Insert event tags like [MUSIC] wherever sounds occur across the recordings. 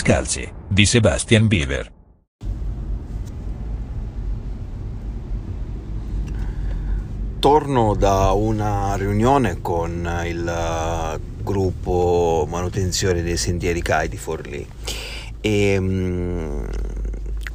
Scalzi, di Sebastian Beaver. Torno da una riunione con il eh, gruppo manutenzione dei sentieri CAI di Forlì e um,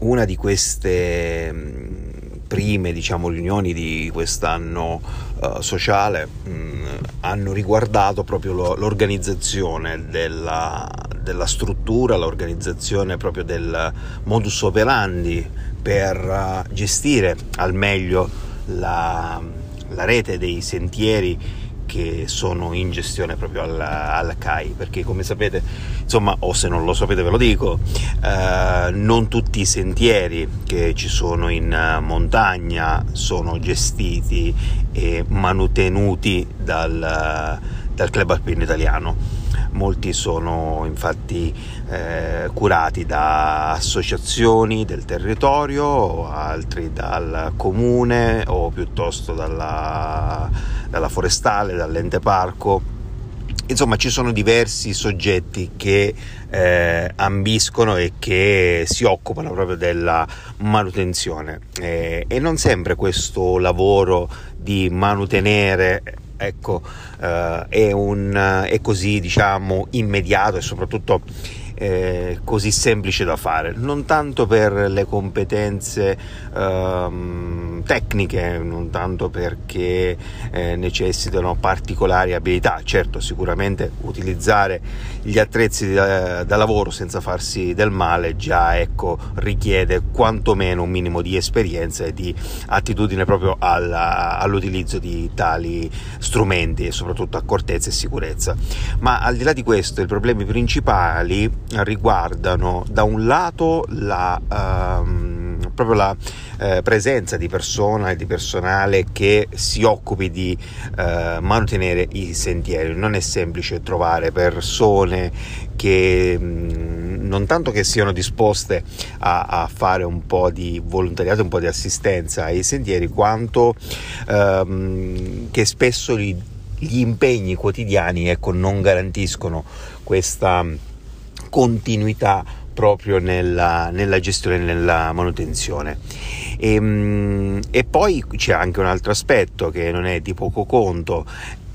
una di queste um, prime diciamo, riunioni di quest'anno uh, sociale um, hanno riguardato proprio lo, l'organizzazione della, della, struttura, l'organizzazione proprio del modus operandi per uh, gestire al meglio la, la rete dei sentieri che sono in gestione proprio alla, alla, CAI. Perché come sapete insomma o se non lo sapete ve lo dico eh, non tutti i sentieri che ci sono in montagna sono gestiti e manutenuti dal, dal club alpino italiano molti sono infatti eh, curati da associazioni del territorio, altri dal comune o piuttosto dalla, dalla forestale, dall'ente parco. Insomma, ci sono diversi soggetti che eh, ambiscono e che si occupano proprio della manutenzione eh, e non sempre questo lavoro di manutenere ecco, eh, è, un, è così diciamo immediato e soprattutto eh, così semplice da fare, non tanto per le competenze ehm, tecniche, non tanto perché eh, necessitano particolari abilità, certo sicuramente utilizzare gli attrezzi da, da, lavoro senza farsi del male già ecco, richiede quantomeno un minimo di esperienza e di attitudine proprio alla, all'utilizzo di tali strumenti e soprattutto accortezza e sicurezza. Ma al di là di questo i problemi principali riguardano da un lato la, um, proprio la eh, presenza di persona e di personale che si occupi di eh, mantenere i sentieri. Non è semplice trovare persone che mh, mm, non tanto che siano disposte a, a, fare un po' di volontariato, un po' di assistenza ai sentieri, quanto ehm, che spesso gli, gli impegni quotidiani ecco, non garantiscono questa continuità proprio nella, nella gestione e nella manutenzione. E, ehm, e, poi c'è anche un altro aspetto che non è di poco conto,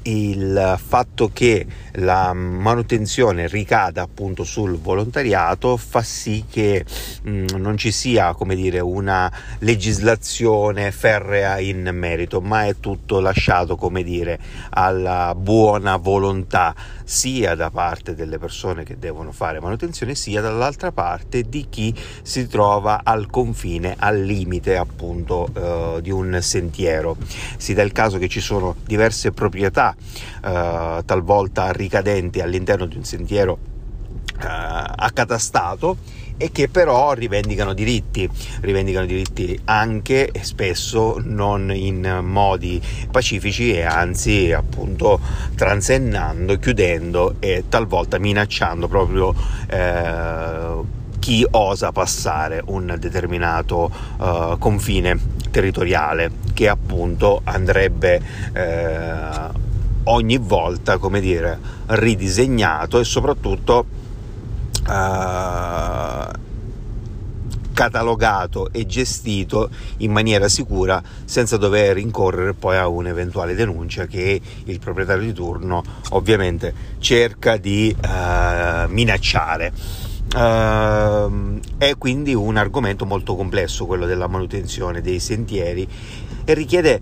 il fatto che la manutenzione ricada appunto sul volontariato fa sì che mh, mm, non ci sia come dire una legislazione ferrea in merito ma è tutto lasciato come dire alla buona volontà sia da parte delle persone che devono fare manutenzione sia dall'altra parte di chi si trova al confine al limite appunto eh, di un sentiero. Si dà il caso che ci sono diverse proprietà eh, talvolta ricadenti all'interno di un sentiero eh, accatastato e che però rivendicano diritti, rivendicano diritti anche e spesso non in modi pacifici e anzi appunto transennando, chiudendo e talvolta minacciando proprio eh, chi osa passare un determinato uh, confine territoriale che appunto andrebbe eh, ogni volta, come dire, ridisegnato e soprattutto uh, catalogato e gestito in maniera sicura senza dover incorrere poi a un'eventuale denuncia che il proprietario di turno ovviamente cerca di uh, minacciare. Uh, è quindi un argomento molto complesso quello della manutenzione dei sentieri e richiede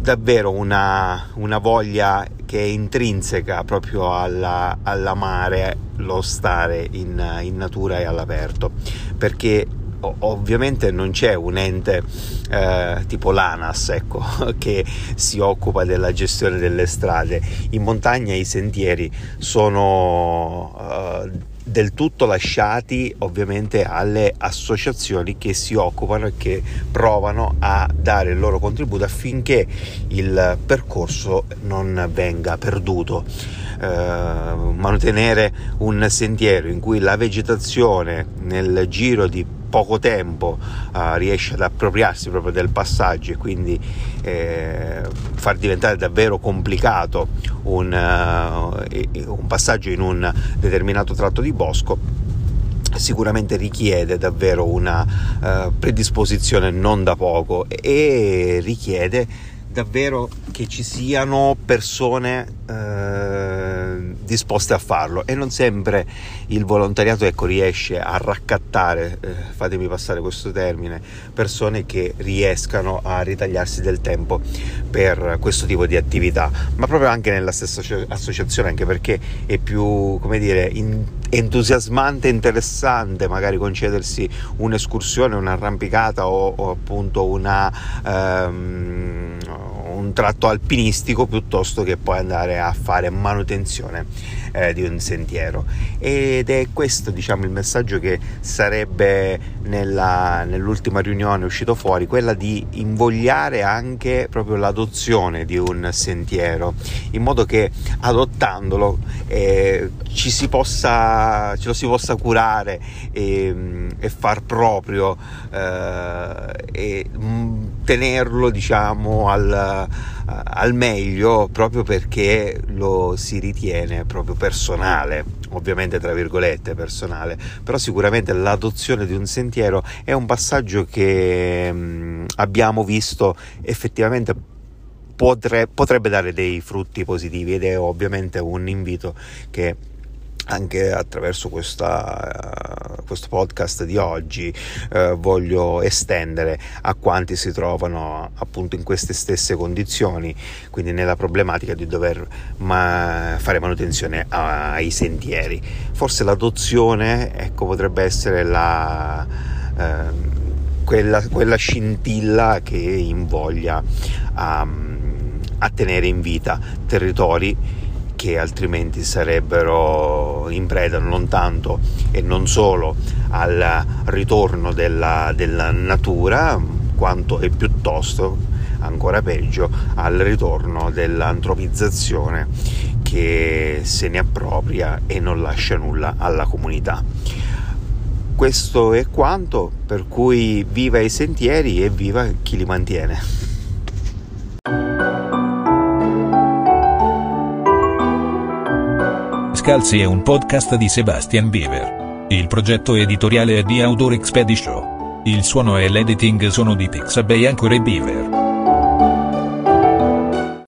davvero una, una voglia che è intrinseca proprio alla, all'amare lo stare in, in natura e all'aperto, perché ovviamente non c'è un ente eh, tipo l'ANAS ecco, [LAUGHS] che si occupa della gestione delle strade. In montagna i sentieri sono eh, del tutto lasciati ovviamente alle associazioni che si occupano e che provano a dare il loro contributo affinché il percorso non venga perduto. Eh, mantenere un sentiero in cui la vegetazione nel giro di poco tempo uh, riesce ad appropriarsi proprio del passaggio e quindi eh, far diventare davvero complicato un, uh, un passaggio in un determinato tratto di bosco sicuramente richiede davvero una uh, predisposizione non da poco e richiede davvero che ci siano persone eh, disposte a farlo. E non sempre il volontariato ecco, riesce a raccattare, eh, fatemi passare questo termine, persone che riescano a ritagliarsi del tempo per questo tipo di attività, ma proprio anche nella stessa associazione, anche perché è più, come dire, in, entusiasmante e interessante magari concedersi un'escursione, un'arrampicata o, o appunto una... Um, un tratto alpinistico piuttosto che poi andare a fare manutenzione eh, di un sentiero. Ed è questo diciamo il messaggio che sarebbe nella, nell'ultima riunione uscito fuori quella di invogliare anche proprio l'adozione di un sentiero in modo che adottandolo eh, ci si possa, ce lo si possa curare e, e far proprio eh, e mh, mm, tenerlo diciamo al, al meglio proprio perché lo si ritiene proprio personale ovviamente tra virgolette personale. Però sicuramente l'adozione di un sentiero è un passaggio che mh, mm, abbiamo visto effettivamente potrebbe dare dei frutti positivi ed è ovviamente un invito che anche attraverso questa, uh, questo podcast di oggi uh, voglio estendere a quanti si trovano appunto in queste stesse condizioni, quindi nella problematica di dover ma- fare manutenzione ai sentieri. Forse l'adozione ecco, potrebbe essere la, uh, quella, quella, scintilla che invoglia a, a tenere in vita territori che altrimenti sarebbero in preda non tanto e non solo al ritorno della, della natura, quanto e piuttosto, ancora peggio, al ritorno dell'antropizzazione che se ne appropria e non lascia nulla alla comunità. Questo è quanto, per cui viva i sentieri e viva chi li mantiene. Scalzi è un podcast di Sebastian Beaver. Il progetto editoriale è di Outdoor Expedition. Il suono e l'editing sono di Pixabay Anchor e Beaver.